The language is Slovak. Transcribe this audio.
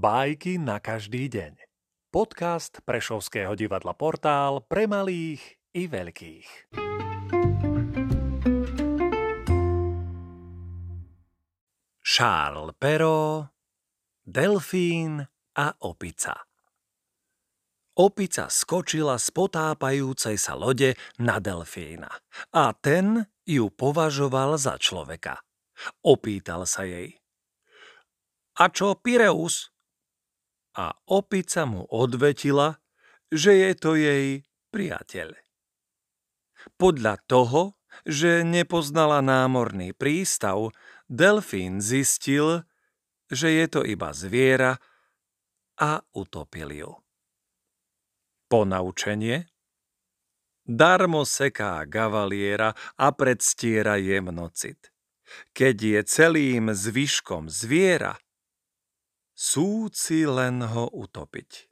Bajky na každý deň. Podcast Prešovského divadla Portál pre malých i veľkých. Charles Pero, Delfín a opica Opica skočila z potápajúcej sa lode na delfína a ten ju považoval za človeka. Opýtal sa jej. A čo Pireus? A opica mu odvetila, že je to jej priateľ. Podľa toho, že nepoznala námorný prístav, delfín zistil, že je to iba zviera a utopil ju. Ponaučenie? Darmo seká gavaliera a predstiera jemnocit. Keď je celým zvyškom zviera, súci len ho utopiť.